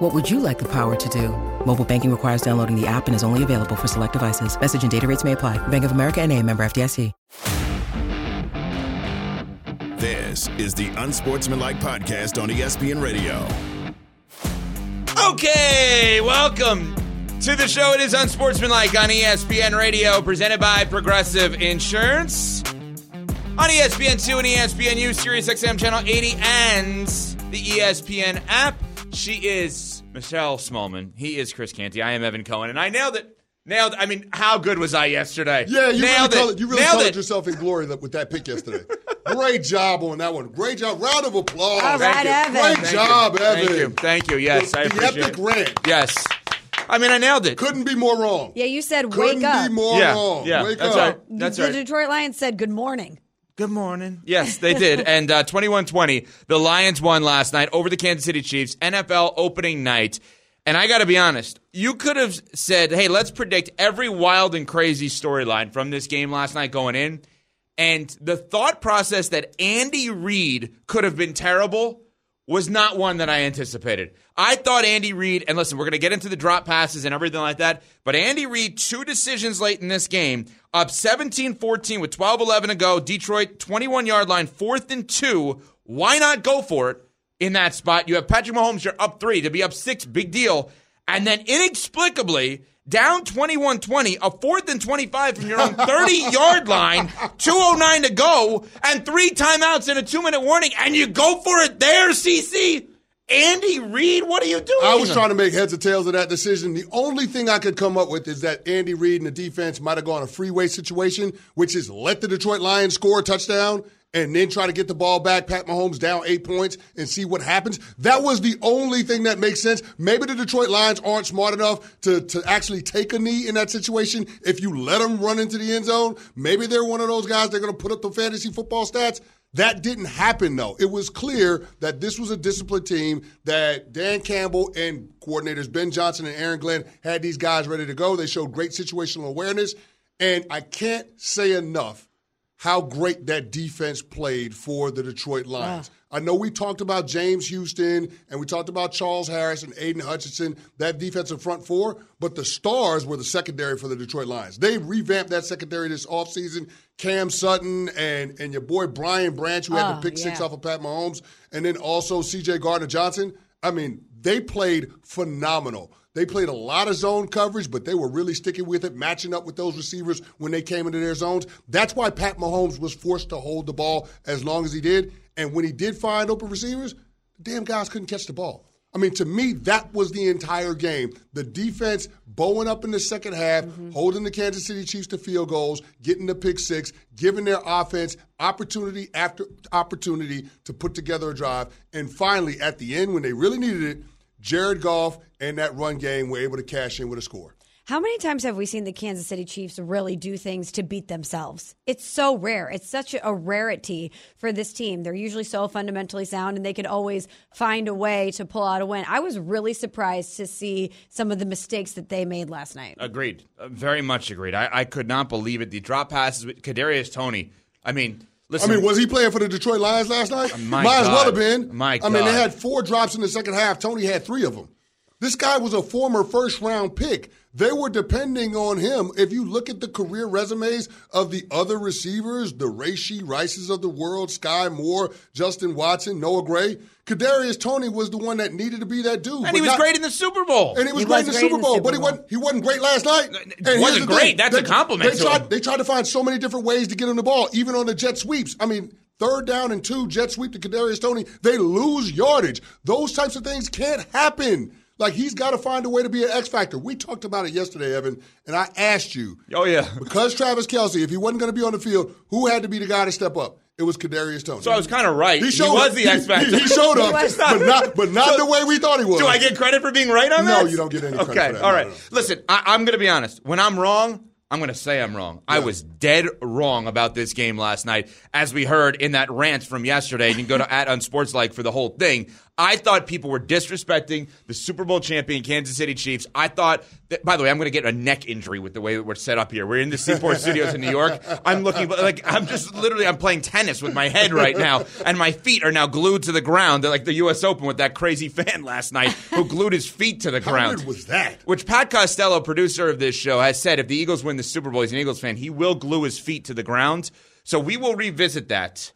What would you like the power to do? Mobile banking requires downloading the app and is only available for select devices. Message and data rates may apply. Bank of America and a member FDIC. This is the Unsportsmanlike Podcast on ESPN Radio. Okay, welcome to the show. It is Unsportsmanlike on ESPN Radio, presented by Progressive Insurance. On E ESPN2 and ESPNU, Sirius XM Channel 80, and the ESPN app. She is Michelle Smallman. He is Chris Canty. I am Evan Cohen, and I nailed it. Nailed. I mean, how good was I yesterday? Yeah, you nailed really, it. colored, you really nailed it. yourself in glory with that pick yesterday. Great job on that one. Great job. Round of applause. All right, Evan. Great Thank job, you. Evan. Thank you. Thank you. Yes, the, I the appreciate epic it. rant. Yes. I mean, I nailed it. Couldn't be more wrong. Yeah, you said Couldn't wake up. Couldn't be more Yeah, wrong. yeah, Wake that's up. right. That's the right. Detroit Lions said good morning. Good morning. Yes, they did. and uh, 21-20, the Lions won last night over the Kansas City Chiefs, NFL opening night. And I got to be honest, you could have said, hey, let's predict every wild and crazy storyline from this game last night going in. And the thought process that Andy Reid could have been terrible was not one that I anticipated. I thought Andy Reid, and listen, we're going to get into the drop passes and everything like that, but Andy Reid, two decisions late in this game, up 17 14 with 12 11 to go. Detroit, 21 yard line, fourth and two. Why not go for it in that spot? You have Patrick Mahomes, you're up three. To be up six, big deal. And then inexplicably, down 21 20, a fourth and 25 from your own 30 yard line, 209 to go, and three timeouts and a two minute warning, and you go for it there, CC? Andy Reid, what are you doing? I was trying to make heads or tails of that decision. The only thing I could come up with is that Andy Reid and the defense might have gone a freeway situation, which is let the Detroit Lions score a touchdown and then try to get the ball back, Pat Mahomes down eight points, and see what happens. That was the only thing that makes sense. Maybe the Detroit Lions aren't smart enough to, to actually take a knee in that situation. If you let them run into the end zone, maybe they're one of those guys they're going to put up the fantasy football stats. That didn't happen, though. It was clear that this was a disciplined team, that Dan Campbell and coordinators Ben Johnson and Aaron Glenn had these guys ready to go. They showed great situational awareness. And I can't say enough how great that defense played for the Detroit Lions. I know we talked about James Houston and we talked about Charles Harris and Aidan Hutchinson, that defensive front four, but the stars were the secondary for the Detroit Lions. They revamped that secondary this offseason. Cam Sutton and, and your boy Brian Branch, who had Oh, the pick six off of Pat Mahomes, and then also CJ Gardner Johnson. I mean, they played phenomenal. They played a lot of zone coverage, but they were really sticking with it, matching up with those receivers when they came into their zones. That's why Pat Mahomes was forced to hold the ball as long as he did. And when he did find open receivers, the damn guys couldn't catch the ball. I mean, to me, that was the entire game. The defense bowing up in the second half, mm-hmm. holding the Kansas City Chiefs to field goals, getting the pick six, giving their offense opportunity after opportunity to put together a drive. And finally, at the end, when they really needed it, Jared Goff and that run game were able to cash in with a score. How many times have we seen the Kansas City Chiefs really do things to beat themselves? It's so rare. It's such a rarity for this team. They're usually so fundamentally sound and they could always find a way to pull out a win. I was really surprised to see some of the mistakes that they made last night. Agreed. Very much agreed. I, I could not believe it. The drop passes with Kadarius Toney. I mean, I mean, was he playing for the Detroit Lions last night? my Might as well have been. My I mean, they had four drops in the second half. Toney had three of them. This guy was a former first round pick. They were depending on him. If you look at the career resumes of the other receivers, the Rashee Rices of the world, Sky Moore, Justin Watson, Noah Gray, Kadarius Toney was the one that needed to be that dude. and he was not- great in the Super Bowl. and he was He great was in the great in Super the Bowl, Super but he wasn't. He wasn't great last night. And here's wasn't great. thing. That's a compliment They to tried. him. They tried to find so many different ways to get him the ball, even on the jet sweeps. I mean, third down and two, jet sweep to Kadarius Toney. They lose yardage. Those types of things can't happen. Like he's got to find a way to be an X factor. We talked about it yesterday, Evan, and I asked you oh yeah. because Travis Kelce, if he wasn't going to be on the field, who had to be the guy to step up? It was Kadarius Toney. So I was kind of right. He, showed was up. the X factor. He, he showed up, was. but not, but not the way we thought he was. Do I get credit for being right on that? No, you don't get any credit okay, for that. all No, no, no. Listen, I, I'm going to be honest. When I'm wrong, I'm going to say I'm wrong. I was dead wrong about this game last night, as we heard in that rant from yesterday. You can go to at Unsportslike for the whole thing. I thought people were disrespecting the Super Bowl champion Kansas City Chiefs. I thought that, by the way, I'm going to get a neck injury with the way that we're set up here. We're in the Seaport Studios in New York. I'm looking, like, I'm just literally, I'm playing tennis with my head right now, and my feet are now glued to the ground, They're like the U.S. Open with that crazy fan last night who glued his feet to the How ground. weird was that? Which Pat Costello, producer of this show, has said if the Eagles win the Super Bowl, he's an Eagles fan, he will glue his feet to the ground. So we will revisit that.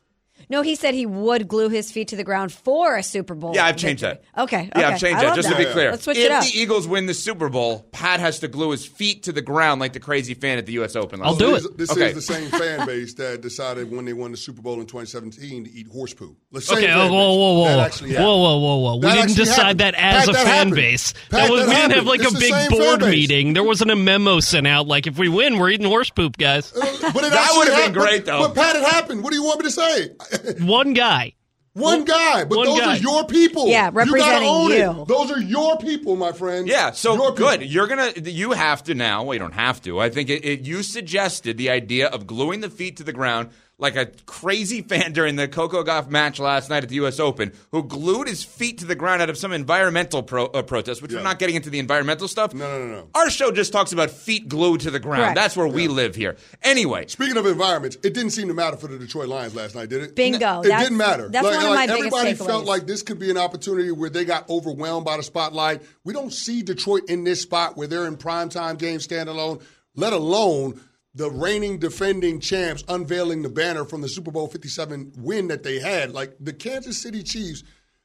No, he said he would glue his feet to the ground for a Super Bowl. Yeah, I've changed victory. that. Okay, Yeah, okay. I've changed I that. love Just to be clear, Let's switch if it up. the Eagles win the Super Bowl, Pat has to glue his feet to the ground like the crazy fan at the U.S. Open. last I'll do night. it. This Okay. is the same fan base that decided when they won the Super Bowl in 2017 to eat horse poo. The same Okay, oh, fan oh, whoa, whoa, whoa, whoa, whoa, whoa, whoa, whoa! We didn't decide happened. that as Pat, a that fan happened. base. Pat, that was, that we didn't have like It's a big board meeting. There wasn't a memo sent out like, if we win, we're eating horse poop, guys. Uh, but That would've been great, though. But Pat, it happened. What do you want me to say? One guy. One guy, but one those guy. are your people. Yeah, you gotta representing own you. It. Those are your people, my friend. Yeah, so Your good. people. You're gonna, you have to now. Well, you don't have to. I think it, it, you suggested the idea of gluing the feet to the ground like a crazy fan during the Coco Gauff match last night at the U.S. Open, who glued his feet to the ground out of some environmental pro, uh, protest. Which Yeah. we're not getting into the environmental stuff. No, no, no, no. Our show just talks about feet glued to the ground. Correct. That's where we live here. Anyway, Speaking of environments, it didn't seem to matter for the Detroit Lions last night, did it? Bingo. It That's- didn't matter. that's like, one of like, my biggest everybody felt takeaways. like this could be an opportunity where they got overwhelmed by the spotlight. We don't see Detroit in this spot where they're in primetime games standalone, let alone the reigning defending champs unveiling the banner from the Super Bowl 57 win that they had. Like the Kansas City Chiefs,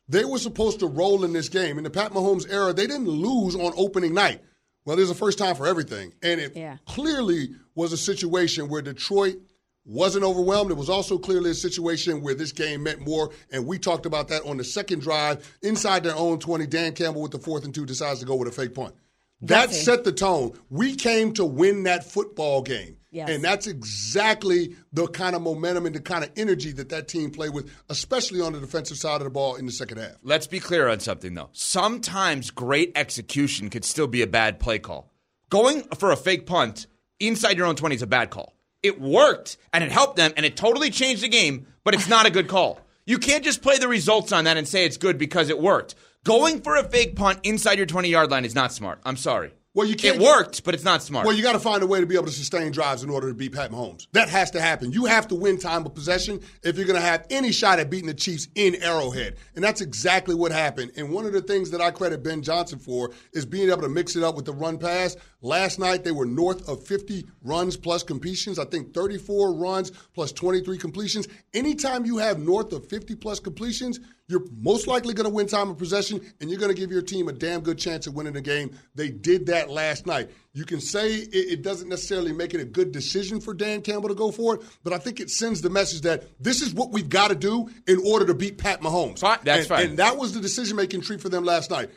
they were supposed to roll in this game. In the Pat Mahomes era, they didn't lose on opening night. Well, there's a first time for everything. And it Yeah. clearly was a situation where Detroit wasn't overwhelmed. It was also clearly a situation where this game meant more, and we talked about that on the second drive inside their own 20. Dan Campbell with the fourth and two decides to go with a fake punt. That set the tone. We came to win that football game. Yes. And that's exactly the kind of momentum and the kind of energy that that team played with, especially on the defensive side of the ball in the second half. let's be clear on something though. Sometimes great execution could still be a bad play call. Going for a fake punt inside your own 20 is a bad call. It worked and it helped them and it totally changed the game, but it's not a good call. You can't just play the results on that and say it's good because it worked. Going for a fake punt inside your 20 yard line is not smart. I'm sorry. Well, you can't It worked, but it's not smart. Well, you got to find a way to be able to sustain drives in order to beat Pat Mahomes. That has to happen. You have to win time of possession if you're going to have any shot at beating the Chiefs in Arrowhead. And that's exactly what happened. And one of the things that I credit Ben Johnson for is being able to mix it up with the run pass. Last night, they were north of 50 runs plus completions. I think 34 runs plus 23 completions. Anytime you have north of 50 plus completions, you're most likely going to win time of possession, and you're going to give your team a damn good chance of winning the game. They did that last night. You can say it, it doesn't necessarily make it a good decision for Dan Campbell to go for it, but I think it sends the message that this is what we've got to do in order to beat Pat Mahomes. That's and, fine. And that was the decision making tree for them last night.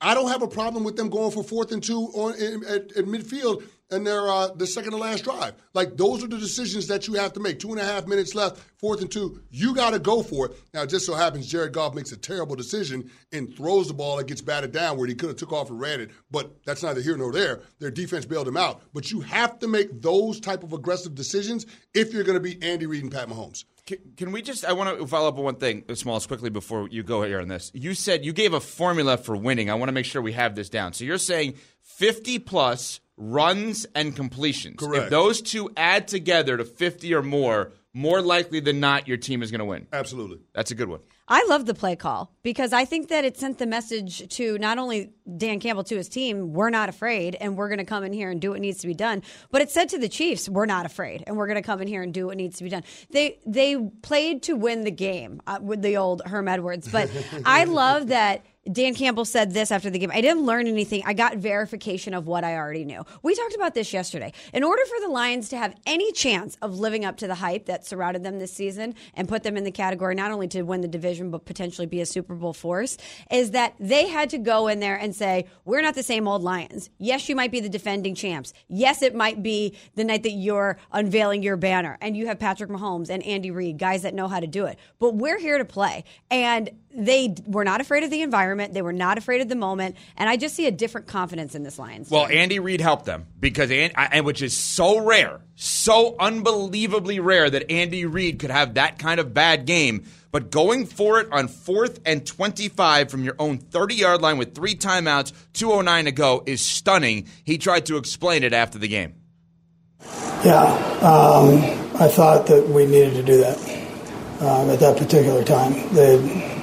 I don't have a problem with them going for fourth and two on in, at, at midfield and their uh, the second to last drive. Like those are the decisions that you have to make. Two and a half minutes left, fourth and two. You got to go for it. Now, it just so happens Jared Goff makes a terrible decision and throws the ball that gets batted down where he could have took off and ran it. But that's neither here nor there. Their defense bailed him out. But you have to make those type of aggressive decisions if you're going to be Andy Reid and Pat Mahomes. Can, can we just? I want to follow up on one thing, Smalls, quickly before you go here on this. You said you gave a formula for winning. I want to make sure we have this down. So you're saying 50 plus runs and completions. Correct. If those two add together to 50 or more, more likely than not, your team is going to win. Absolutely. That's a good one. I love the play call because I think that it sent the message to not only Dan Campbell to his team, we're not afraid and we're going to come in here and do what needs to be done, but it said to the Chiefs, we're not afraid and we're going to come in here and do what needs to be done. They they played to win the game uh, with the old Herm Edwards, but I love that Dan Campbell said this after the game. I didn't learn anything. I got verification of what I already knew. We talked about this yesterday. In order for the Lions to have any chance of living up to the hype that surrounded them this season and put them in the category not only to win the division but potentially be a Super Bowl force, is that they had to go in there and say, "We're not the same old Lions. Yes, you might be the defending champs. Yes, it might be the night that you're unveiling your banner and you have Patrick Mahomes and Andy Reid, guys that know how to do it. But we're here to play." And they were not afraid of the environment. Environment. They were not afraid of the moment, and I just see a different confidence in this Lions. Well, team. Andy Reid helped them because, and which is so rare, so unbelievably rare that Andy Reid could have that kind of bad game. But going for it on fourth and 25 from your own 30 yard line with three timeouts, 2.09 to go is stunning. He tried to explain it after the game. Yeah, um, I thought that we needed to do that um, at that particular time. They had,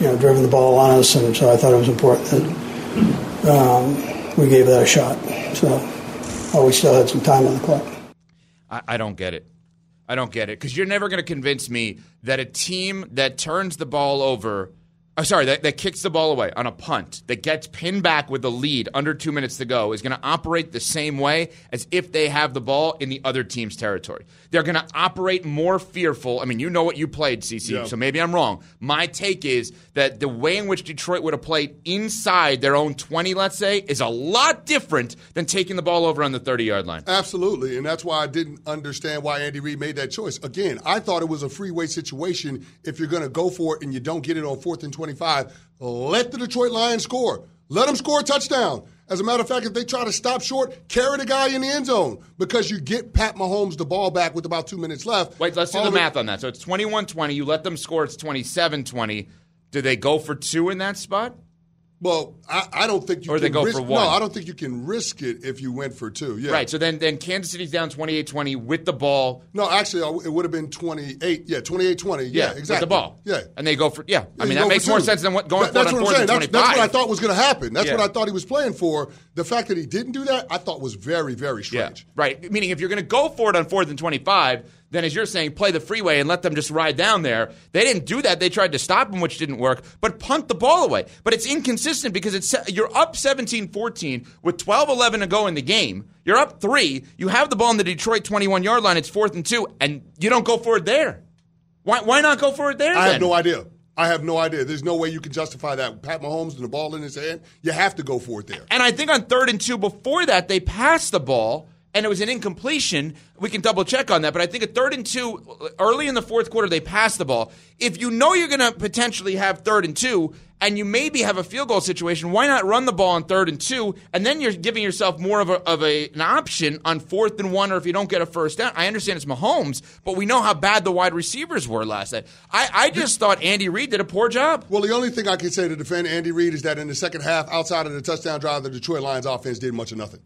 you know, driven the ball on us, and so I thought it was important that um, we gave that a shot. So, well, we still had some time on the clock. I, I don't get it. I don't get it because you're never going to convince me that a team that turns the ball over – Oh, sorry, that, that kicks the ball away on a punt, that gets pinned back with the lead under two minutes to go, is going to operate the same way as if they have the ball in the other team's territory. They're going to operate more fearful. I mean, you know what you played, CC, yeah. so maybe I'm wrong. My take is that the way in which Detroit would have played inside their own 20, let's say, is a lot different than taking the ball over on the 30 yard line. Absolutely. And that's why I didn't understand why Andy Reid made that choice. Again, I thought it was a freeway situation if you're going to go for it and you don't get it on fourth and 20. 25. Let the Detroit Lions score. Let them score a touchdown. As a matter of fact, if they try to stop short, carry the guy in the end zone because you get Pat Mahomes the ball back with about two minutes left. Wait, let's do the math on that. So it's 21 20. You let them score, it's 27 20. Do they go for two in that spot? Well, I, I, don't think you or can they go risk, for one. No, I don't think you can risk it if you went for two. Yeah. Right. So then, then Kansas City's down 28-20 with the ball. No, actually, uh, it would have been 28. Yeah, 28-20. Yeah, exactly. With the ball. Yeah. And they go for yeah. yeah I mean, that makes more sense than what going that, for what I'm saying. That's, that's, what I thought was going to happen. That's yeah. what I thought he was playing for. The fact that he didn't do that, I thought was very, very strange. Yeah. Right. Meaning, if you're going to go for it on fourth and 25 then as you're saying, play the freeway and let them just ride down there. They didn't do that. They tried to stop him, which didn't work, but punt the ball away. But it's inconsistent because it's you're up 17-14 with 12-11 to go in the game. You're up three. You have the ball in the Detroit 21 yard line. It's fourth and two, and you don't go for it there. Why, why not go for it there? I then? have no idea. I have no idea. There's no way you can justify that. Pat Mahomes and the ball in his hand, you have to go for it there. And I think on third and two before that, they passed the ball and it was an incompletion. We can double check on that, but I think a third and two early in the fourth quarter they passed the ball. If you know you're going to potentially have third and two, and you maybe have a field goal situation, why not run the ball on third and two, and then you're giving yourself more of, a, of a, an option on fourth and one, or if you don't get a first down. I understand it's Mahomes, but we know how bad the wide receivers were last night. I, I just thought Andy Reid did a poor job. Well, the only thing I can say to defend Andy Reid is that in the second half, outside of the touchdown drive, the Detroit Lions offense did much of nothing.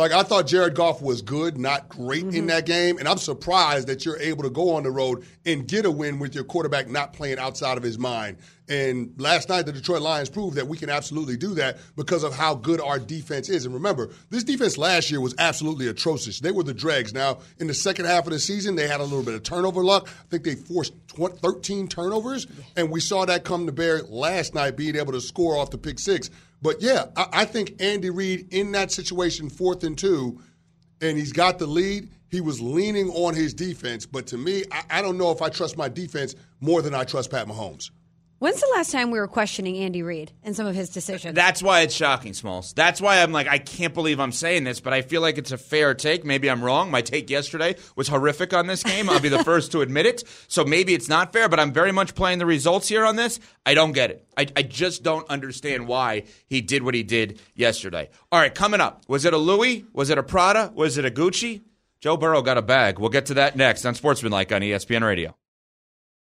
Like I thought Jared Goff was good, not great mm-hmm. in that game, and I'm surprised that you're able to go on the road and get a win with your quarterback not playing outside of his mind. And last night the Detroit Lions proved that we can absolutely do that because of how good our defense is. And remember, this defense last year was absolutely atrocious. They were the dregs. Now, in the second half of the season, they had a little bit of turnover luck. I think they forced 13 turnovers, and we saw that come to bear last night being able to score off the pick 6. But yeah, I, I think Andy Reid in that situation, fourth and two, and he's got the lead. He was leaning on his defense, but to me, I, I don't know if I trust my defense more than I trust Pat Mahomes. When's the last time we were questioning Andy Reid and some of his decisions? That's why it's shocking, Smalls. That's why I'm like, I can't believe I'm saying this, but I feel like it's a fair take. Maybe I'm wrong. My take yesterday was horrific on this game. I'll be the first to admit it. So maybe it's not fair, but I'm very much playing the results here on this. I don't get it. I, I just don't understand why he did what he did yesterday. All right, coming up. Was it a Louis? Was it a Prada? Was it a Gucci? Joe Burrow got a bag. We'll get to that next on Sportsmanlike on ESPN Radio.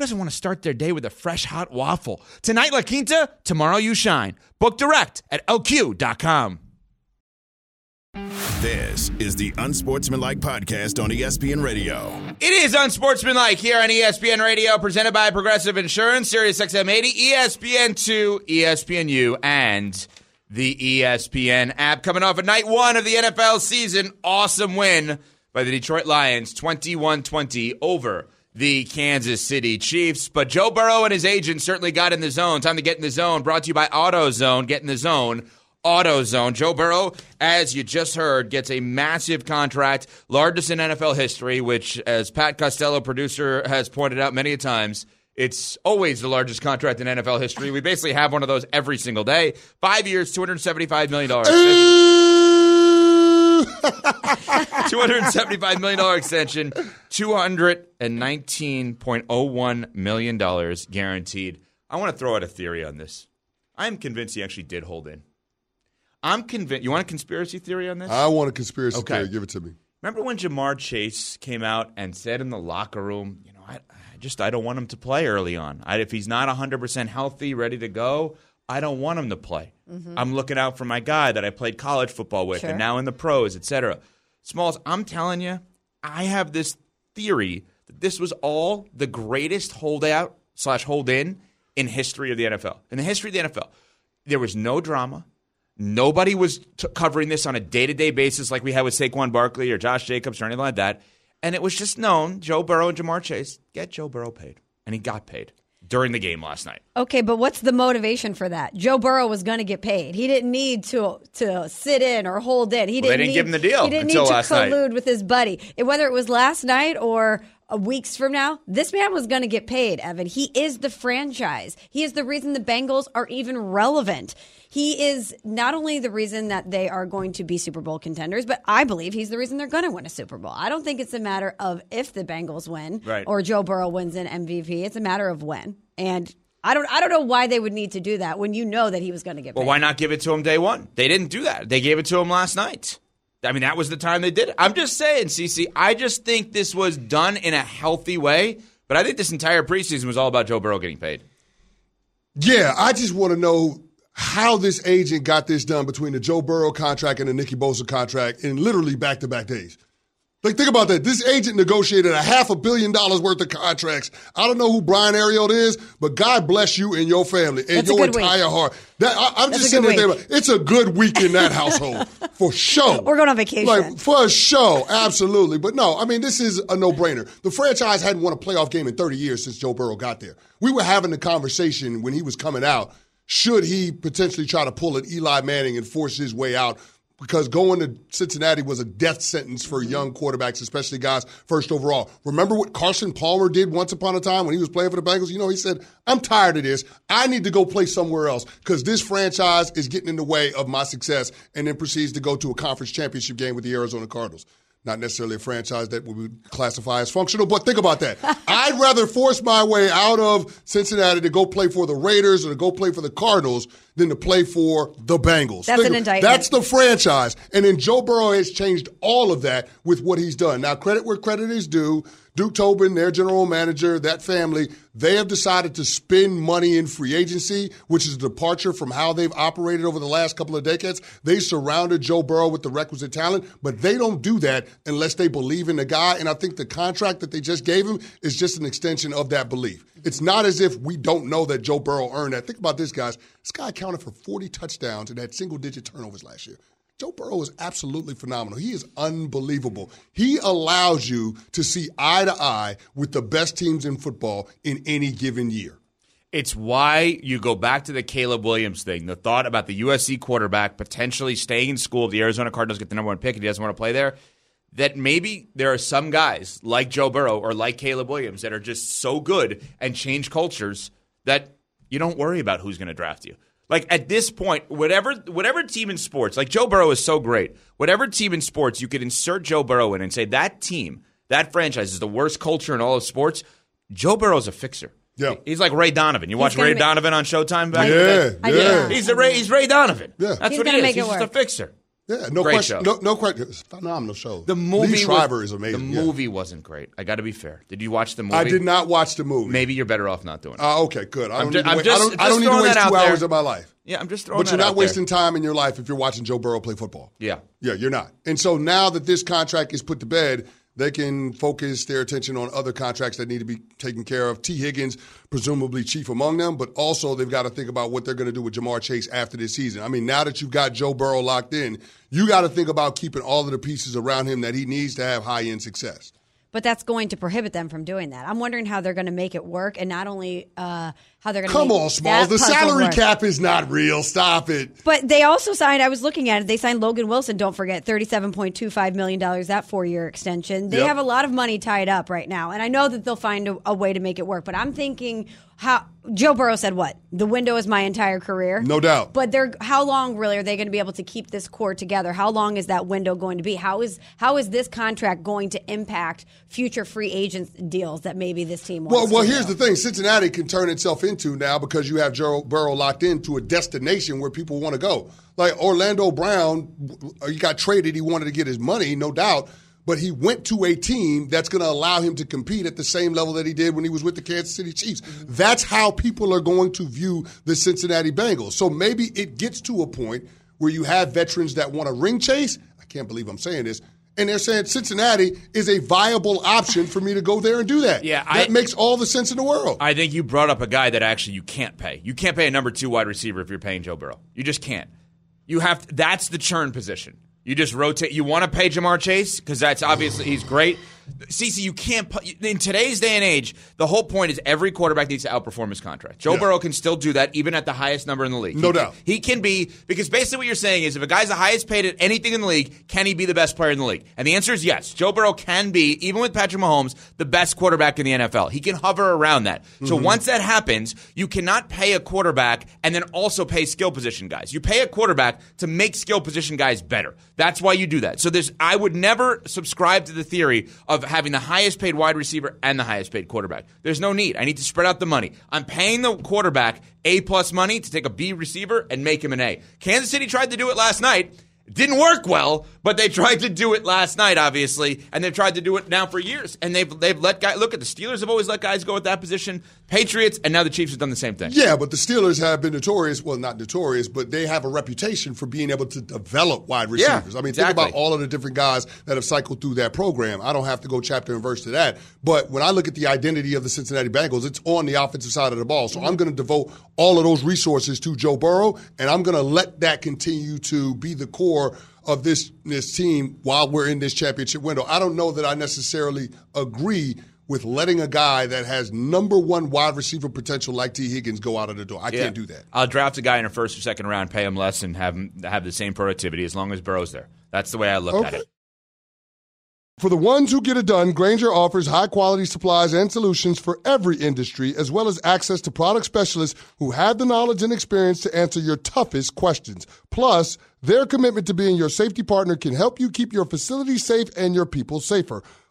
who doesn't want to start their day with a fresh hot waffle? Tonight, La Quinta, tomorrow, you shine. Book direct at lq.com. This is the Unsportsmanlike Podcast on ESPN Radio. It is Unsportsmanlike here on ESPN Radio, presented by Progressive Insurance, Sirius XM 80, ESPN2, ESPNU, and the ESPN app. Coming off of night one of the NFL season, awesome win by the Detroit Lions, 21-20 over the Kansas City Chiefs. But Joe Burrow and his agent certainly got in the zone. Time to get in the zone. Brought to you by AutoZone. Get in the zone. AutoZone. Joe Burrow, as you just heard, gets a massive contract, largest in NFL history, which, as Pat Costello, producer, has pointed out many a times, it's always the largest contract in NFL history. We basically have one of those every single day. Five years, $275 million. Uh, $275 million extension, $219.01 million guaranteed. I want to throw out a theory on this. I'm convinced he actually did hold in. I'm convinced. You want a conspiracy theory on this? I want a conspiracy Okay. theory. Give it to me. Remember when Ja'Marr Chase came out and said in the locker room, you know, I, I just I don't want him to play early on. I, if he's not 100% healthy, ready to go, I don't want him to play. Mm-hmm. I'm looking out for my guy that I played college football with Sure. and now in the pros, etc. Smalls, I'm telling you, I have this theory that this was all the greatest holdout slash hold in in history of the NFL. In the history of the NFL, there was no drama. Nobody was t- covering this on a day to day basis like we had with Saquon Barkley or Josh Jacobs or anything like that. And it was just known Joe Burrow and Ja'Marr Chase get Joe Burrow paid. And he got paid during the game last night. Okay, but what's the motivation for that? Joe Burrow was going to get paid. He didn't need to to sit in or hold in. He Well, didn't didn't need, give him the deal He didn't need to last night. collude with his buddy. Whether it was last night or Uh, weeks from now, this man was going to get paid. Evan, he is the franchise. He is the reason the Bengals are even relevant. He is not only the reason that they are going to be Super Bowl contenders, but I believe he's the reason they're going to win a Super Bowl. I don't think it's a matter of if the Bengals win Right. or Joe Burrow wins an MVP. It's a matter of when. And I don't I don't know why they would need to do that when you know that he was going to get paid. Well, why not give it to him day one? They didn't do that. They gave it to him last night. I mean, that was the time they did it. I'm just saying, CC, I just think this was done in a healthy way. But I think this entire preseason was all about Joe Burrow getting paid. Yeah, I just want to know how this agent got this done between the Joe Burrow contract and the Nicky Bosa contract in literally back to back days. Like, think about that. This agent negotiated a half a billion dollars worth of contracts. I don't know who Brian Ayrault is, but God bless you and your family and That's your good week. entire heart. That, I, I'm That's just sitting there thinking, it's a good week in that household for sure. We're going on vacation. Like for sure, absolutely. But no, I mean this is a no-brainer. The franchise hadn't won a playoff game in 30 years since Joe Burrow got there. We were having the conversation when he was coming out. Should he potentially try to pull an Eli Manning and force his way out? Because going to Cincinnati was a death sentence for mm-hmm. young quarterbacks, especially guys first overall. Remember what Carson Palmer did once upon a time when he was playing for the Bengals? You know, he said, I'm tired of this. I need to go play somewhere else because this franchise is getting in the way of my success, and then proceeds to go to a conference championship game with the Arizona Cardinals. Not necessarily a franchise that we would classify as functional, but think about that. I'd rather force my way out of Cincinnati to go play for the Raiders or to go play for the Cardinals than to play for the Bengals. That's Think an indictment. That's the franchise. And then Joe Burrow has changed all of that with what he's done. Now, credit where credit is due. Duke Tobin, their general manager, that family, they have decided to spend money in free agency, which is a departure from how they've operated over the last couple of decades. They surrounded Joe Burrow with the requisite talent, but they don't do that unless they believe in the guy. And I think the contract that they just gave him is just an extension of that belief. It's not as if we don't know that Joe Burrow earned that. Think about this, guys. This guy accounted for 40 touchdowns and had single digit turnovers last year. Joe Burrow is absolutely phenomenal. He is unbelievable. He allows you to see eye to eye with the best teams in football in any given year. It's why you go back to the Caleb Williams thing. The thought about the USC quarterback potentially staying in school if the Arizona Cardinals get the number one pick and he doesn't want to play there. That maybe there are some guys like Joe Burrow or like Caleb Williams that are just so good and change cultures that you don't worry about who's going to draft you. Like at this point, whatever whatever team in sports, like Joe Burrow is so great. Whatever team in sports you could insert Joe Burrow in and say that team, that franchise is the worst culture in all of sports. Joe Burrow's a fixer. Yeah. He's like Ray Donovan. You watch Ray ma- Donovan on Showtime back in Yeah, yeah. He's the Ray. He's Ray Donovan. Yeah. that's He's what he is. make it He's just a fixer. Yeah, no Great question. show. No, no question. It's a phenomenal show. The movie, Liev Schreiber was, is amazing. The yeah. movie wasn't great. I got to be fair. Did you watch the movie? I did not watch the movie. Maybe you're better off not doing it. Uh, okay, good. I I'm don't, ju- need, to just- I don't, I don't need to waste two there. hours of my life. Yeah, I'm just throwing But you're not out there. wasting time in your life if you're watching Joe Burrow play football. Yeah. Yeah, you're not. And so now that this contract is put to bed, they can focus their attention on other contracts that need to be taken care of. Tee Higgins, presumably chief among them, but also they've got to think about what they're going to do with Ja'Marr Chase after this season. I mean, now that you've got Joe Burrow locked in, you got to think about keeping all of the pieces around him that he needs to have high end success. But that's going to prohibit them from doing that. I'm wondering how they're going to make it work, and not only uh, how they're going to Come on, Smalls. The salary work. cap is not real. Stop it. But they also signed. I was looking at it. They signed Logan Wilson. Don't forget, thirty-seven point two five million dollars. That four-year extension. They Yep. have a lot of money tied up right now, and I know that they'll find a, a way to make it work. But I'm thinking, how Joe Burrow said, "What the window is my entire career." No doubt. But they're how long really are they going to be able to keep this core together? How long is that window going to be? How is how is this contract going to impact future free agents deals that maybe this team wants? Well, well, here's do? the thing: Cincinnati can turn itself into now because you have Joe Burrow locked into a destination where people want to go. Like Orlando Brown, uh, he got traded. He wanted to get his money, no doubt. But he went to a team that's going to allow him to compete at the same level that he did when he was with the Kansas City Chiefs. Mm-hmm. That's how people are going to view the Cincinnati Bengals. So maybe it gets to a point where you have veterans that want to ring chase. I can't believe I'm saying this. And they're saying Cincinnati is a viable option for me to go there and do that. Yeah, that I- makes all the sense in the world. I think you brought up a guy that actually you can't pay. You can't pay a number two wide receiver if you're paying Joe Burrow. You just can't. You have that's the churn position. You just rotate. You want to pay Ja'Marr Chase because that's obviously he's great. CC, you can't put in today's day and age. The whole point is every quarterback needs to outperform his contract. Joe Yeah. Burrow can still do that even at the highest number in the league. No He- doubt. he can be because basically what you're saying is if a guy's the highest paid at anything in the league, can he be the best player in the league? And the answer is yes. Joe Burrow can be even with Patrick Mahomes the best quarterback in the NFL. He can hover around that. So Mm-hmm. once that happens, you cannot pay a quarterback and then also pay skill position guys. You pay a quarterback to make skill position guys better. That's why you do that. So there's I would never subscribe to the theory of having the highest paid wide receiver and the highest paid quarterback. There's no need. I need to spread out the money. I'm paying the quarterback A plus money to take a B receiver and make him an A. Kansas City tried to do it last night. Didn't work well, but they tried to do it last night, obviously, and they've tried to do it now for years. And they've they've let guys look at the Steelers have always let guys go at that position, Patriots, and now the Chiefs have done the same thing. Yeah, but the Steelers have been notorious. Well, not notorious, but they have a reputation for being able to develop wide Yeah, receivers. I mean, exactly. think about all of the different guys that have cycled through that program. I don't have to go chapter and verse to that. But when I look at the identity of the Cincinnati Bengals, it's on the offensive side of the ball. So I'm going to devote all of those resources to Joe Burrow, and I'm going to let that continue to be the core of this this team while we're in this championship window. I don't know that I necessarily agree with letting a guy that has number one wide receiver potential like Tee Higgins go out of the door. I Yeah. can't do that. I'll draft a guy in a first or second round, pay him less, and have him have the same productivity as long as Burrow's there. That's the way I look at it. For the ones who get it done, Grainger offers high quality supplies and solutions for every industry, as well as access to product specialists who have the knowledge and experience to answer your toughest questions. Plus, their commitment to being your safety partner can help you keep your facility safe and your people safer.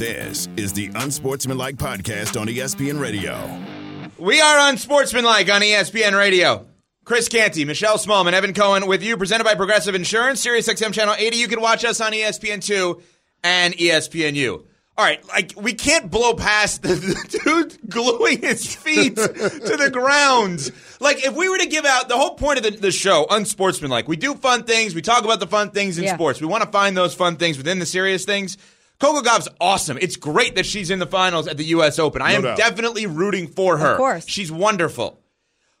This is the Unsportsmanlike Podcast on ESPN Radio. We are unsportsmanlike on ESPN Radio. Chris Canty, Michelle Smallman, Evan Cohen with you, presented by Progressive Insurance, Sirius XM Channel 80. You can watch us on E ESPN2 and ESPNU. All right, like we can't blow past the, the dude gluing his feet to the ground. Like if we were to give out the whole point of the, the show, unsportsmanlike, we do fun things, we talk about the fun things in Yeah. sports. We want to find those fun things within the serious things. Coco Gauff's awesome. It's great that she's in the finals at the U.S. Open. I No am doubt. definitely rooting for her. Of course. She's wonderful.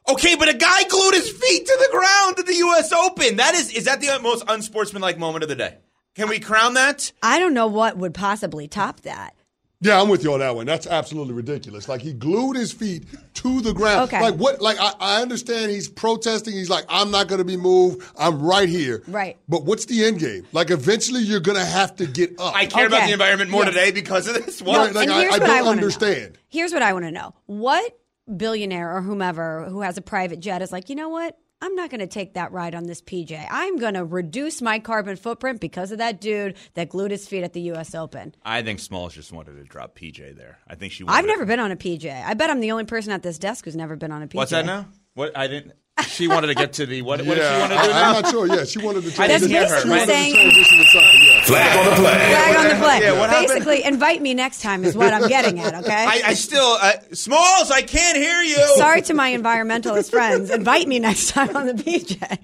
Okay, but a guy glued his feet to the ground at the U.S. Open. That is, is that the most unsportsmanlike moment of the day? Can we crown that? I don't know what would possibly top that. Yeah, I'm with you on that one. That's absolutely ridiculous. Like he glued his feet to the ground. Okay. Like what? Like I, I understand he's protesting. He's like, I'm not going to be moved. I'm right here. Right. But what's the end game? Like eventually you're going to have to get up. I care about the environment more Yes. today because of this. Right, What? like and I, here's I what don't I wanna know. understand. Here's what I want to know. What billionaire or whomever who has a private jet is like, you know what? I'm not going to take that ride on this PJ. I'm going to reduce my carbon footprint because of that dude that glued his feet at the U.S. Open. I think Smalls just wanted to drop PJ there. I think she. I've never it. been on a PJ. I bet I'm the only person at this desk who's never been on a PJ. What's that now? What I didn't. She wanted to get to the what? What did she want to do I, now? am not sure. Yeah, she wanted to I transition. didn't hear her. She basically wanted to saying- transition to something. Yeah. Flag on the play. Flag on the play. Yeah, what happened? Basically, invite me next time is what I'm getting at. Okay. I, I still uh, Smalls. I can't hear you. Sorry to my environmentalist friends. Invite me next time on the PJ.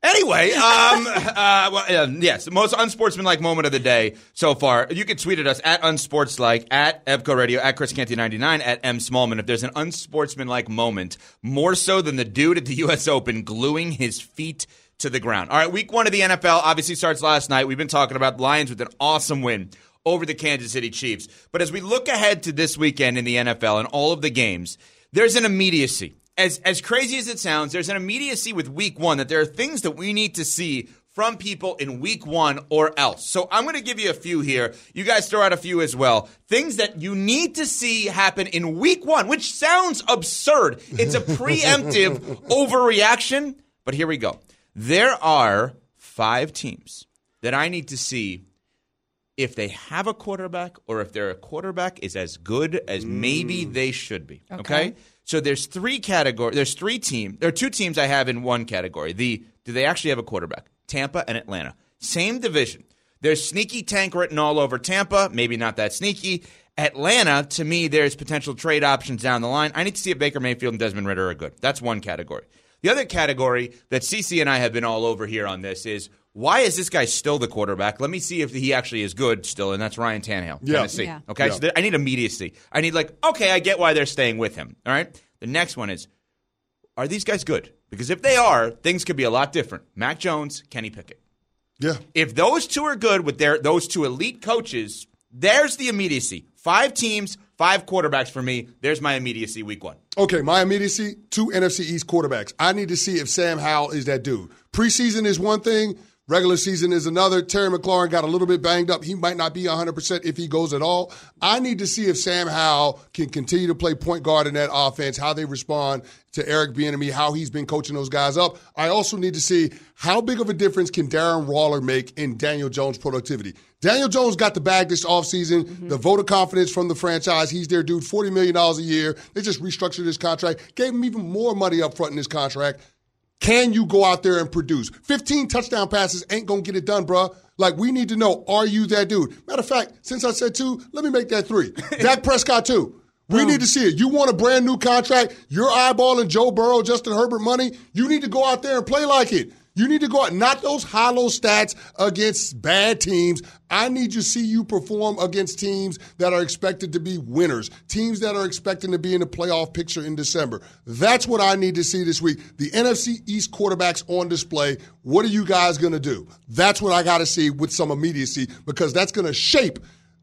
Anyway, um, uh, well, um, yes, most unsportsmanlike moment of the day so far. You can tweet at us at unsportslike, at Evco Radio, at Chris Canty 99, at M Smallman. If there's an unsportsmanlike moment, more so than the dude at the U.S. Open gluing his feet to the ground. All right, week one of the NFL obviously starts last night. We've been talking about the Lions with an awesome win over the Kansas City Chiefs. But as we look ahead to this weekend in the NFL and all of the games, there's an immediacy. As as crazy as it sounds, there's an immediacy with week one that there are things that we need to see from people in week one or else. So I'm going to give you a few here. You guys throw out a few as well. Things that you need to see happen in week one, which sounds absurd. It's a preemptive overreaction, but here we go. There are five teams that I need to see if they have a quarterback or if their quarterback is as good as maybe mm. they should be. Okay. So there's three category. There's three teams. There are two teams I have in one category. The do they actually have a quarterback? Tampa and Atlanta, same division. There's sneaky tank written all over Tampa. Maybe not that sneaky. Atlanta, to me, there's potential trade options down the line. I need to see if Baker Mayfield and Desmond Ridder are good. That's one category. The other category that CC and I have been all over here on this is why is this guy still the quarterback? Let me see if he actually is good still, and that's Ryan Tannehill, Yeah. Tennessee. Yeah. Okay, Yeah. so there, I need immediacy. I need like, okay, I get why they're staying with him. All right. The next one is, are these guys good? Because if they are, things could be a lot different. Mac Jones, Kenny Pickett. Yeah. If those two are good with their those two elite coaches, there's the immediacy. Five teams, five quarterbacks for me. There's my immediacy week one. Okay, my immediacy, two NFC East quarterbacks. I need to see if Sam Howell is that dude. Preseason is one thing, regular season is another. Terry McLaurin got a little bit banged up. He might not be 100% if he goes at all. I need to see if Sam Howell can continue to play point guard in that offense, how they respond to Eric Bieniemy, how he's been coaching those guys up. I also need to see how big of a difference can Darren Waller make in Daniel Jones' productivity. Daniel Jones got the bag this offseason, mm-hmm. the vote of confidence from the franchise. He's their dude, $40 million a year. They just restructured his contract, gave him even more money up front in his contract. Can you go out there and produce? 15 touchdown passes ain't going to get it done, bruh. Like, we need to know, are you that dude? Matter of fact, since I said two, let me make that three. Dak Prescott, too. We oh. need to see it. You want a brand new contract? You're eyeballing Joe Burrow, Justin Herbert money. You need to go out there and play like it. You need to go out, not those hollow stats against bad teams. I need to see you perform against teams that are expected to be winners, teams that are expecting to be in the playoff picture in December. That's what I need to see this week. The NFC East quarterbacks on display. What are you guys going to do? That's what I got to see with some immediacy because that's going to shape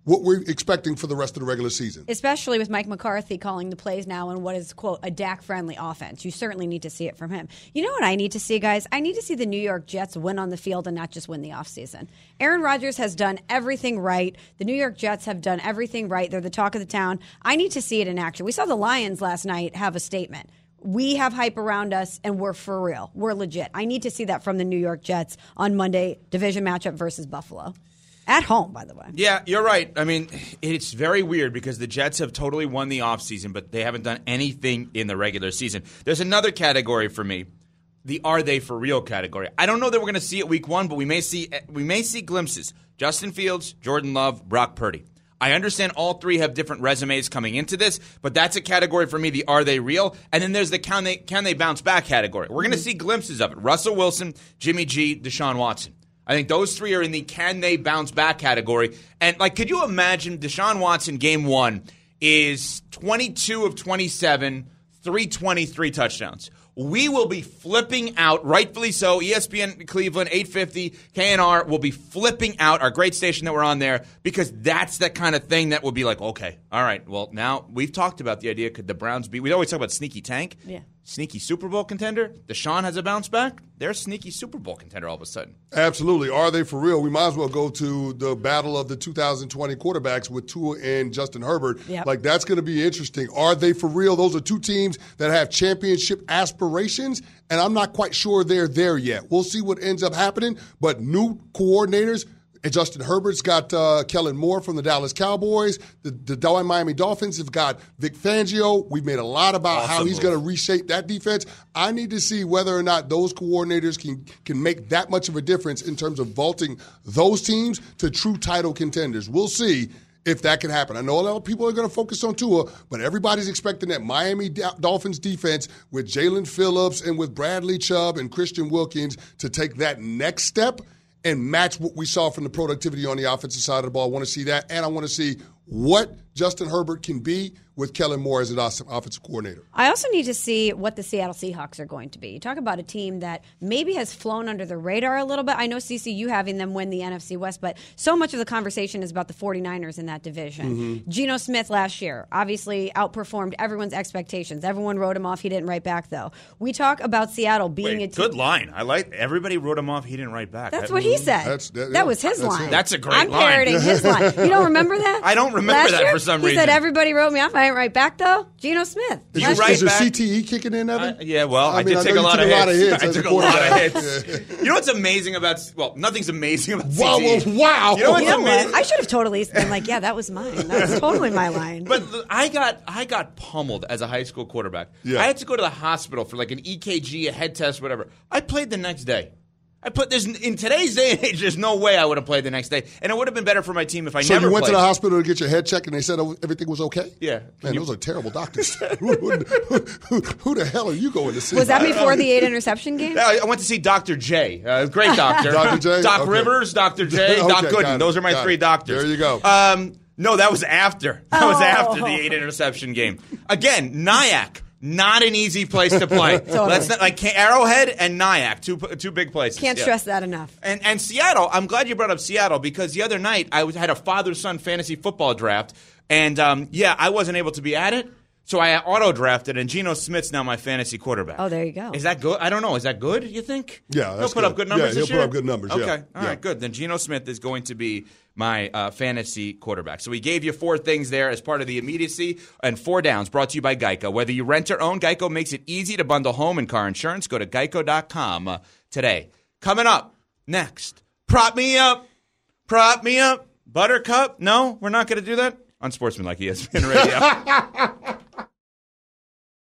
what we're expecting for the rest of the regular season. especially with Mike McCarthy calling the plays now and what is quote a Dak friendly offense. You certainly need to see it from him. You know what I need to see, guys? I need to see the New York Jets win on the field and not just win the offseason. Aaron Rodgers has done everything right. The New York Jets have done everything right. They're the talk of the town. I need to see it in action. We saw the Lions last night have a statement. We have hype around us and we're for real. We're legit. I need to see that from the New York Jets on Monday, division matchup versus Buffalo. At home, by the way. Yeah, you're right. I mean, it's very weird because the Jets have totally won the offseason, but they haven't done anything in the regular season. There's another category for me. The are they for real category. I don't know that we're going to see it week 1, but we may see we may see glimpses. Justin Fields, Jordan Love, Brock Purdy. I understand all three have different resumes coming into this, but that's a category for me. The are they real? And then there's the can they can they bounce back category. We're going to see glimpses of it. Russell Wilson, Jimmy G, Deshaun Watson. I think those three are in the can they bounce back category. And like, could you imagine Deshaun Watson game one is 22 of 27, 323 touchdowns. We will be flipping out, rightfully so. ESPN Cleveland, 850, KNR will be flipping out our great station that we're on there because that's that kind of thing that will be like, okay, all right, well, now we've talked about the idea could the Browns be, we always talk about sneaky tank. Yeah. Sneaky Super Bowl contender. Deshaun has a bounce back. They're a sneaky Super Bowl contender all of a sudden. Absolutely. Are they for real? We might as well go to the battle of the 2020 quarterbacks with Tua and Justin Herbert. Yep. Like, that's going to be interesting. Are they for real? Those are two teams that have championship aspirations, and I'm not quite sure they're there yet. We'll see what ends up happening, but new coordinators. And Justin Herbert's got uh, Kellen Moore from the Dallas Cowboys. The, the Miami Dolphins have got Vic Fangio. We've made a lot about how he's going to reshape that defense. I need to see whether or not those coordinators can can make that much of a difference in terms of vaulting those teams to true title contenders. We'll see if that can happen. I know a lot of people are going to focus on Tua, but everybody's expecting that Miami Dolphins defense with Jaelan Phillips and with Bradley Chubb and Christian Wilkins to take that next step and match what we saw from the productivity on the offensive side of the ball. I want to see that, and I want to see what Justin Herbert can be with Kellen Moore as an off- offensive coordinator. I also need to see what the Seattle Seahawks are going to be. You talk about a team that maybe has flown under the radar a little bit. I know CCU having them win the NFC West, but so much of the conversation is about the 49ers in that division. Mm-hmm. Geno Smith last year obviously outperformed everyone's expectations. Everyone wrote him off. He didn't write back, though. We talk about Seattle being a team. line. I like everybody wrote him off. He didn't write back. That's what he said. That's- that, that- was his that's line. him. That's a great I'm line. parroting his line. You don't remember that? I don't remember Last that year, for some he reason. said everybody wrote me off. I didn't write back though. Geno Smith. Did you write is the back? CTE kicking in, Evan? Uh, yeah, well, I, I mean, did I take know a you lot, took a lot of hits. hits I as a took a lot of quarterback. hits. you know what's amazing about well, nothing's amazing about Wow, CTE. wow. You know what's You know amazing? what? I should have totally been like, yeah, that was mine. That was totally my line. But l- I got I got pummeled as a high school quarterback. Yeah. I had to go to the hospital for like an EKG, a head test, whatever. I played the next day. I put this in today's day and age. There's no way I would have played the next day, and it would have been better for my team if I So never So you went played. to the hospital to get your head checked, and they said everything was okay. Yeah. Can man, you- those are terrible doctors. who, who- who- who the hell are you going to see? was that before the eight interception game? I I went to see Dr. J. Uh, great doctor. Dr. J? Doc Okay. Rivers, Dr. J, Okay, Doc Gooden. Those are my got three it. doctors. There you go. Um, no, that was after. That was Oh. after the eight interception game. Again, Nyack. Not an easy place to play. Let's not, like Arrowhead and Nyack, two two big places. Can't Yeah. stress that enough. And, and Seattle, I'm glad you brought up Seattle because the other night I was, had a father son fantasy football draft. And um, yeah, I wasn't able to be at it. So I auto drafted, and Geno Smith's now my fantasy quarterback. Oh, there you go. Is that good? I don't know. Is that good, you think? Yeah, He'll that's put up good. good numbers Yeah, this he'll put year? up good numbers, yeah. Okay. All right, Yeah. good. Then Geno Smith is going to be my uh, fantasy quarterback. So we gave you four things there as part of the immediacy and four downs brought to you by Geico. Whether you rent or own, Geico makes it easy to bundle home and car insurance. Go to geico.com uh, today. Coming up next, prop me up, prop me up, Buttercup. No, we're not going to do that on Sportsman like ESPN Radio.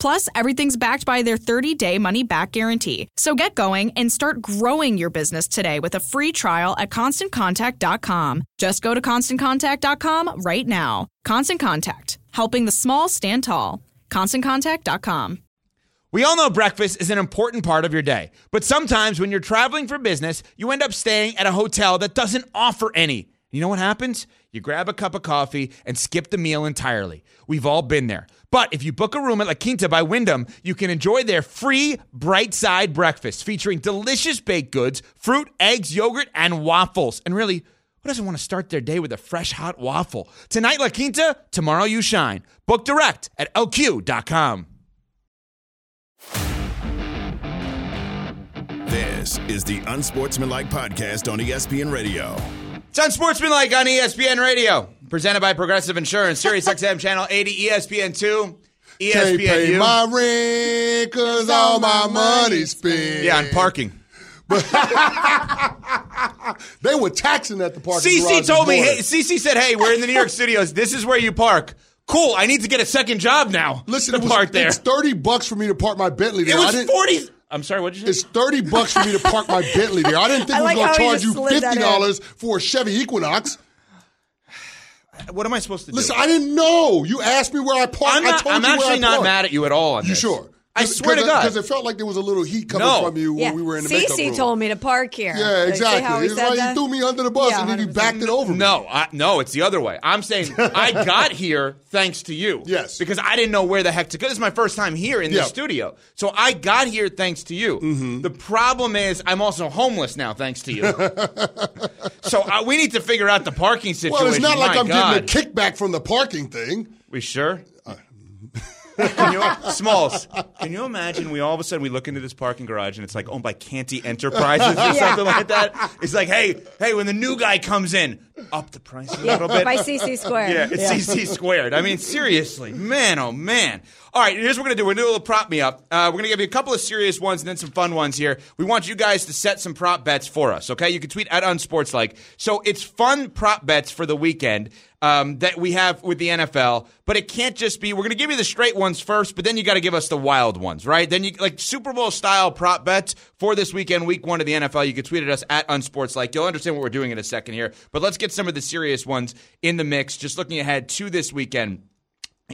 Plus, everything's backed by their 30 day money back guarantee. So get going and start growing your business today with a free trial at constantcontact.com. Just go to constantcontact.com right now. Constant Contact, helping the small stand tall. ConstantContact.com. We all know breakfast is an important part of your day, but sometimes when you're traveling for business, you end up staying at a hotel that doesn't offer any. You know what happens? You grab a cup of coffee and skip the meal entirely. We've all been there. But if you book a room at La Quinta by Wyndham, you can enjoy their free bright side breakfast featuring delicious baked goods, fruit, eggs, yogurt, and waffles. And really, who doesn't want to start their day with a fresh hot waffle? Tonight, La Quinta, tomorrow, you shine. Book direct at lq.com. This is the Unsportsmanlike Podcast on ESPN Radio. It's Unsportsmanlike on ESPN Radio, presented by Progressive Insurance, Sirius XM Channel 80, ESPN 2, Can't pay ESPN my rent because all my money's spent. Yeah, on parking. But They were taxing at the parking CC told me, hey, CC said, hey, we're in the New York studios. This is where you park. Cool. I need to get a second job now. Listen, to it was, park there. it's 30 bucks for me to park my Bentley there. It I was didn't- 40. I'm sorry, what did you say? It's 30 bucks for me to park my Bentley there. I didn't think I we like were going to charge you slid that in. $50 for a Chevy Equinox. What am I supposed to do? Listen, I didn't know. You asked me where I parked. I'm, I not, you where actually I not parked. mad at you at all on You this. sure? I swear to God. Because it felt like there was a little heat coming No. from you when Yeah. we were in the makeup CC room. told me to park here. Yeah, Like, see exactly. how he it's said like that? you threw me under the bus Yeah, and then you 100%. backed it over. me. No, I, no, it's the other way. I'm saying I got here thanks to you. Yes. Because I didn't know where the heck to go. This is my first time here in Yeah. the studio. So I got here thanks to you. Mm-hmm. The problem is I'm also homeless now thanks to you. so uh, we need to figure out the parking situation. Well, it's not like My I'm God. getting a kickback from the parking thing. We sure? Can you, Smalls, can you imagine we all of a sudden we look into this parking garage and it's like owned by Canty Enterprises or something like that? It's like, hey, hey, when the new guy comes in, up the price a little bit. By CC squared. Yeah, it's CC squared. I mean, seriously, man, oh man. All right, here's what we're gonna do. We're gonna do a little prop me up. Uh, we're gonna give you a couple of serious ones and then some fun ones here. We want you guys to set some prop bets for us. Okay, you can tweet at unsportslike. So it's fun prop bets for the weekend um, that we have with the NFL, but it can't just be. We're gonna give you the straight ones first, but then you got to give us the wild ones, right? Then you like Super Bowl style prop bets for this weekend, week one of the NFL. You can tweet at us at unsportslike. You'll understand what we're doing in a second here, but let's get some of the serious ones in the mix. Just looking ahead to this weekend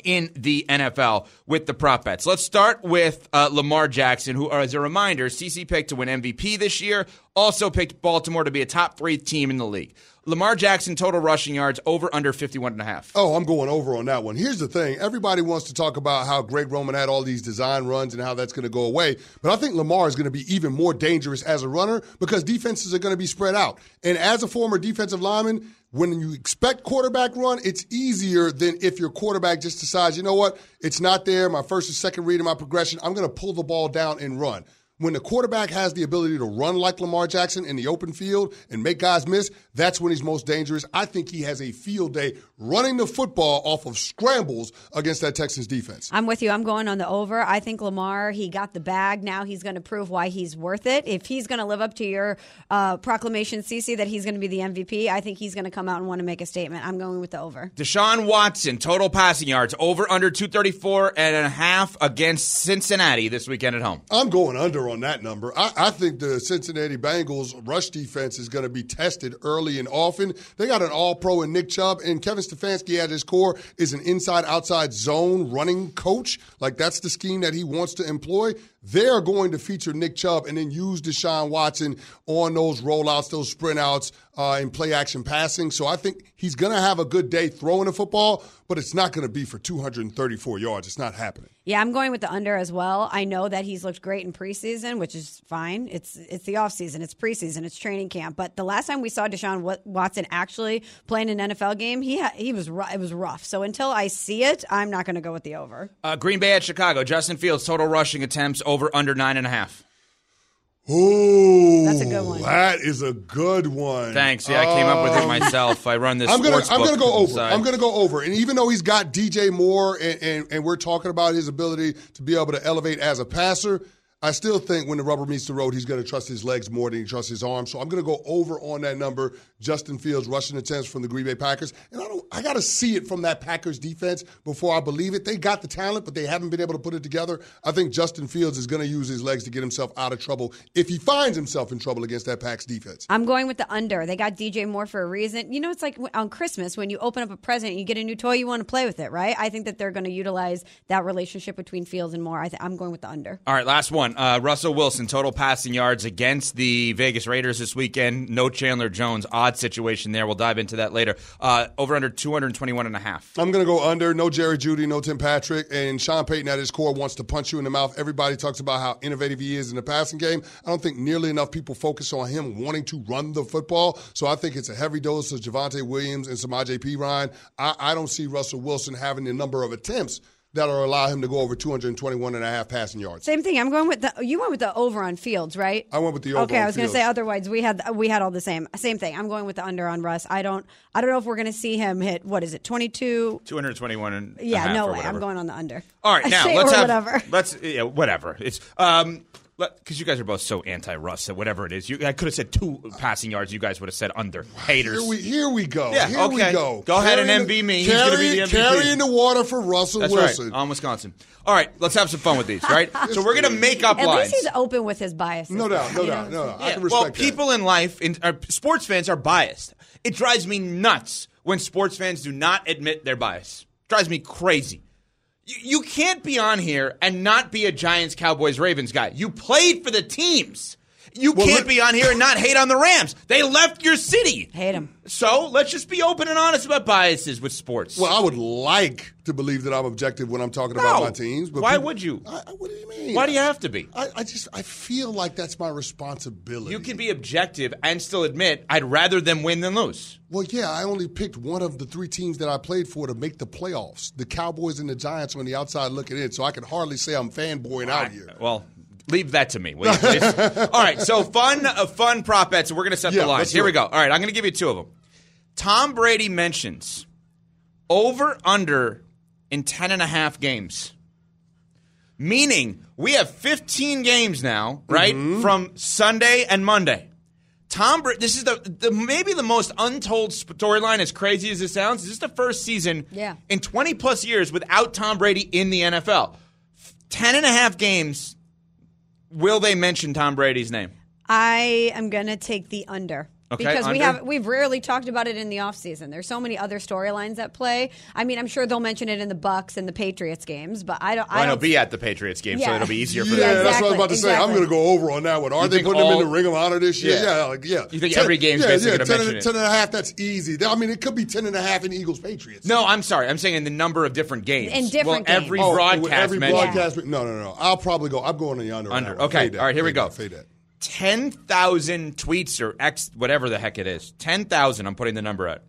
in the NFL with the prop bets. Let's start with uh, Lamar Jackson, who, as a reminder, CC picked to win MVP this year, also picked Baltimore to be a top three team in the league. Lamar Jackson total rushing yards over under 51 and a half. Oh, I'm going over on that one. Here's the thing. Everybody wants to talk about how Greg Roman had all these design runs and how that's going to go away. But I think Lamar is going to be even more dangerous as a runner because defenses are going to be spread out. And as a former defensive lineman, when you expect quarterback run, it's easier than if your quarterback just decides, you know what, it's not there. My first and second read of my progression, I'm going to pull the ball down and run. When the quarterback has the ability to run like Lamar Jackson in the open field and make guys miss, that's when he's most dangerous. I think he has a field day running the football off of scrambles against that Texans defense. I'm with you. I'm going on the over. I think Lamar, he got the bag. Now he's going to prove why he's worth it. If he's going to live up to your uh, proclamation, CC, that he's going to be the MVP, I think he's going to come out and want to make a statement. I'm going with the over. Deshaun Watson, total passing yards over under 234 and a half against Cincinnati this weekend at home. I'm going under on that number. I, I think the Cincinnati Bengals rush defense is going to be tested early and often. They got an all pro in Nick Chubb, and Kevin Stefanski at his core is an inside outside zone running coach. Like that's the scheme that he wants to employ. They're going to feature Nick Chubb and then use Deshaun Watson on those rollouts, those sprint outs, uh, and play action passing. So I think he's going to have a good day throwing the football, but it's not going to be for 234 yards. It's not happening. Yeah, I'm going with the under as well. I know that he's looked great in preseason, which is fine. It's it's the off season, it's preseason, it's training camp. But the last time we saw Deshaun Watson actually playing an NFL game, he ha- he was ru- it was rough. So until I see it, I'm not going to go with the over. Uh, Green Bay at Chicago. Justin Fields, total rushing attempts over under nine and a half. Ooh, That's a good one. That is a good one. Thanks. Yeah, I came up with it Um, myself. I run this. I'm gonna sports I'm gonna go on over. side. I'm gonna go over. And even though he's got DJ Moore and, and, and we're talking about his ability to be able to elevate as a passer, I still think when the rubber meets the road, he's going to trust his legs more than he trusts his arms. So I'm going to go over on that number. Justin Fields rushing attempts from the Green Bay Packers, and I don't. I got to see it from that Packers defense before I believe it. They got the talent, but they haven't been able to put it together. I think Justin Fields is going to use his legs to get himself out of trouble if he finds himself in trouble against that Packs defense. I'm going with the under. They got DJ Moore for a reason. You know, it's like on Christmas when you open up a present, and you get a new toy, you want to play with it, right? I think that they're going to utilize that relationship between Fields and Moore. I th- I'm going with the under. All right, last one. Uh, Russell Wilson, total passing yards against the Vegas Raiders this weekend. No Chandler Jones. Odd situation there. We'll dive into that later. Uh, over under 221 and a half. I'm going to go under. No Jerry Jeudy, no Tim Patrick. And Sean Payton at his core wants to punch you in the mouth. Everybody talks about how innovative he is in the passing game. I don't think nearly enough people focus on him wanting to run the football. So I think it's a heavy dose of Javonte Williams and some Samaje Perine. I, I don't see Russell Wilson having the number of attempts that'll allow him to go over 221 and a half passing yards. Same thing. I'm going with the. You went with the over on Fields, right? I went with the over Okay, on I was going to say otherwise we had we had all the same same thing. I'm going with the under on Russ. I don't I don't know if we're going to see him hit what is it 22. 221 and a Yeah, half no or way. whatever. I'm going on the under. All right, now let's or have whatever. let's yeah, whatever. It's um because you guys are both so anti-Russ that whatever it is, you I could have said two passing yards. You guys would have said under. Haters. Here we here we go. Yeah, here okay. we go. Go ahead and Carrying MB me. He's gonna be the carrying- MVP. The water for Russell That's Wilson. right, on Wisconsin. All right, let's have some fun with these. Right, so we're gonna make up At lines. least he's open with his biases. No doubt, no You doubt, what no I'm doubt. I Yeah, can well, respect that. people in life, in, uh, sports fans are biased. It drives me nuts when sports fans do not admit their bias. drives me crazy. You, you can't be on here and not be a Giants, Cowboys, Ravens guy. You played for the teams. You Well, can't look- be on here and not hate on the Rams. They left your city. Hate them. So let's just be open and honest about biases with sports. Well, I would like to believe that I'm objective when I'm talking about my teams. But Why people- would you? I, I- what do you mean? Why do you have to be? I, I just I feel like that's my responsibility. You can be objective and still admit I'd rather them win than lose. Well, yeah, I only picked one of the three teams that I played for to make the playoffs. The Cowboys and the Giants on the outside looking in, so I can hardly say I'm fanboying out here. Well, leave that to me, will you please? All right, so fun, uh, fun prop bets. We're going to set Yeah, the lines. let's Here we go. All right, I'm going to give you two of them. Tom Brady mentions over under in 10 and a half games. Meaning, we have 15 games now, right? Mm-hmm. From Sunday and Monday. Tom Brady, this is the, the maybe the most untold storyline, as crazy as it sounds. This is the first season Yeah. in 20 plus years without Tom Brady in the NFL. 10 and a half games. Will they mention Tom Brady's name? I am going to take the under. Okay, because we have we've rarely talked about it in the offseason. There's so many other storylines at play. I mean, I'm sure they'll mention it in the Bucs and the Patriots games, but I don't. Well, I I know don't be at the Patriots game, so it'll be easier for Yeah, them. that's what I was about to say. I'm going to go over on that one. Are You they think putting him in the Ring of Honor this year? Yeah. Yeah, like, yeah. You think every game's yeah, basically yeah, gonna 10, mention and, it? 10 and a half, that's easy. I mean, it could be 10 and a half in Eagles Patriots. No, I'm sorry. I'm saying in the number of different games. In different well, every games. Oh, broadcast every mentioned broadcast. No, no, no. I'll probably go. I'm going on the under. on Under. Okay. All right, here we go. Fade that. 10,000 tweets or X, whatever the heck it is. 10,000, I'm putting the number at.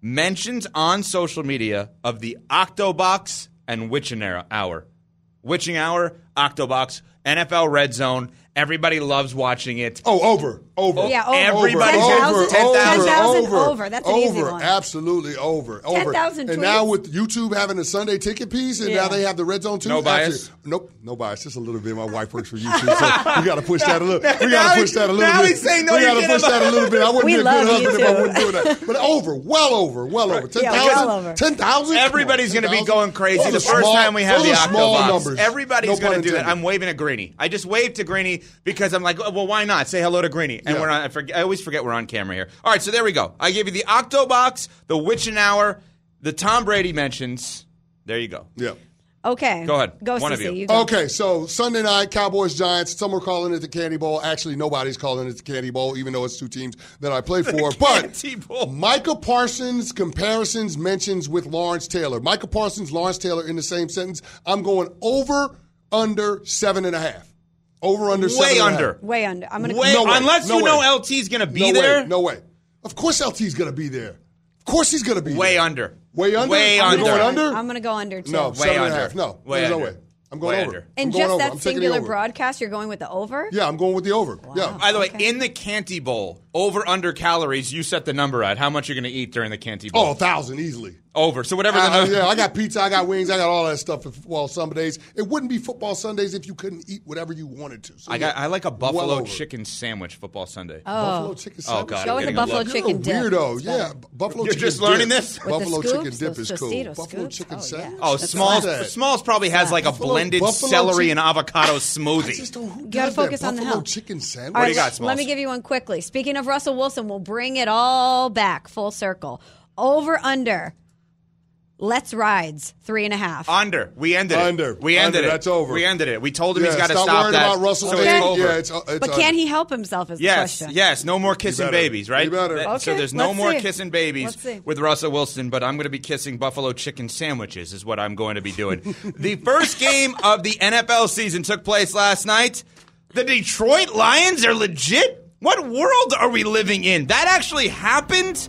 Mentions on social media of the Octobox and Witching Hour. Witching Hour, Octobox, NFL Red Zone. Everybody loves watching it. Oh, over, over. Yeah, over. Everybody's over, got over, 10,000. over, 10,000 over. That's an easy over. one. Absolutely over, over. 10,000 And now with YouTube having a Sunday ticket piece, and Yeah. now they have the red zone too. No bias? Absolutely- Nope, no bias. Just a little bit. My wife works for YouTube, so we got to push that a little. We got to push that a little now bit. he's saying, no, we you're got to push that a little bit. I wouldn't We be a love good husband if I YouTube. wouldn't do that. But over, well over, well over. Ten Yeah, well Ten thousand. Everybody's going to be going crazy the first time we have the small Octobox. numbers. Everybody's going to do that. I'm waving at Greeny. I just waved to Greeny because I'm like, well, why not? Say hello to Greeny. And Yeah. we're on. I, forget, I always forget we're on camera here. All right, so there we go. I gave you the Octobox, the Witch Witching Hour, the Tom Brady mentions. There you go. Yeah. Okay. Go ahead. Go, One of you. you go. Okay, so Sunday night, Cowboys Giants. Some are calling it the Canty Bowl. Actually, nobody's calling it the Canty Bowl, even though it's two teams that I play for. Canty But Bowl. Micah Parsons comparisons mentions with Lawrence Taylor. Micah Parsons, Lawrence Taylor in the same sentence. I'm going over under seven and a half. Over under seven Way and a half. under. Way under. I'm gonna. Way, No way. unless No you way. know LT's going to be no there. Way. No way. Of course, LT's going to be there. Of course, he's going to be Way there. under. Way under. Way I'm under. going under. I'm gonna go under too. No, Way seven and a half. No, Way there's no way. I'm going Way over. under. In I'm going just over. that I'm singular broadcast, you're going with the over. Yeah, I'm going with the over. Yeah. By the way, Okay. in the Canty Bowl, over under calories, you set the number at how much you're going to eat during the Canty Bowl. Oh, a thousand easily. Over. So whatever the I, I- yeah, I got pizza, I got wings, I got all that stuff for football some days. It wouldn't be football Sundays if you couldn't eat whatever you wanted to. So, I got. I like a buffalo over. chicken sandwich football Sunday. Oh, Buffalo chicken oh, Sandwich. Oh, sandwich. God, Go with the getting buffalo a You're chicken a dip. weirdo. Yeah, buffalo You're chicken just learning dip. this? With Buffalo scoops, chicken dip is cool. Tostito Buffalo scoops. chicken Oh, yeah. sandwich. Oh, That's Smalls. that. Smalls probably has like a Buffalo- blended buffalo celery chicken- and avocado smoothie. I smoothie. just don't. Who You gotta does that? focus on the buffalo health. chicken sandwich. All What do you got, Smalls? Let me give you one quickly. Speaking of Russell Wilson, we'll bring it all back full circle. Over under. Let's rides three and a half. Under. We ended it. Under. We ended Under. it. That's over. We ended it. We told him Yeah, he's got to stop stop worrying that. about Russell so it's over. Yeah, it's, uh, it's but under. can he help himself? Is the Yes, question. yes. No more kissing better. babies, right? You better. That- So there's no let's more see. kissing babies with Russell Wilson, but I'm going to be kissing buffalo chicken sandwiches, is what I'm going to be doing. the first game of the NFL season took place last night. The Detroit Lions are legit? What world are we living in? That actually happened?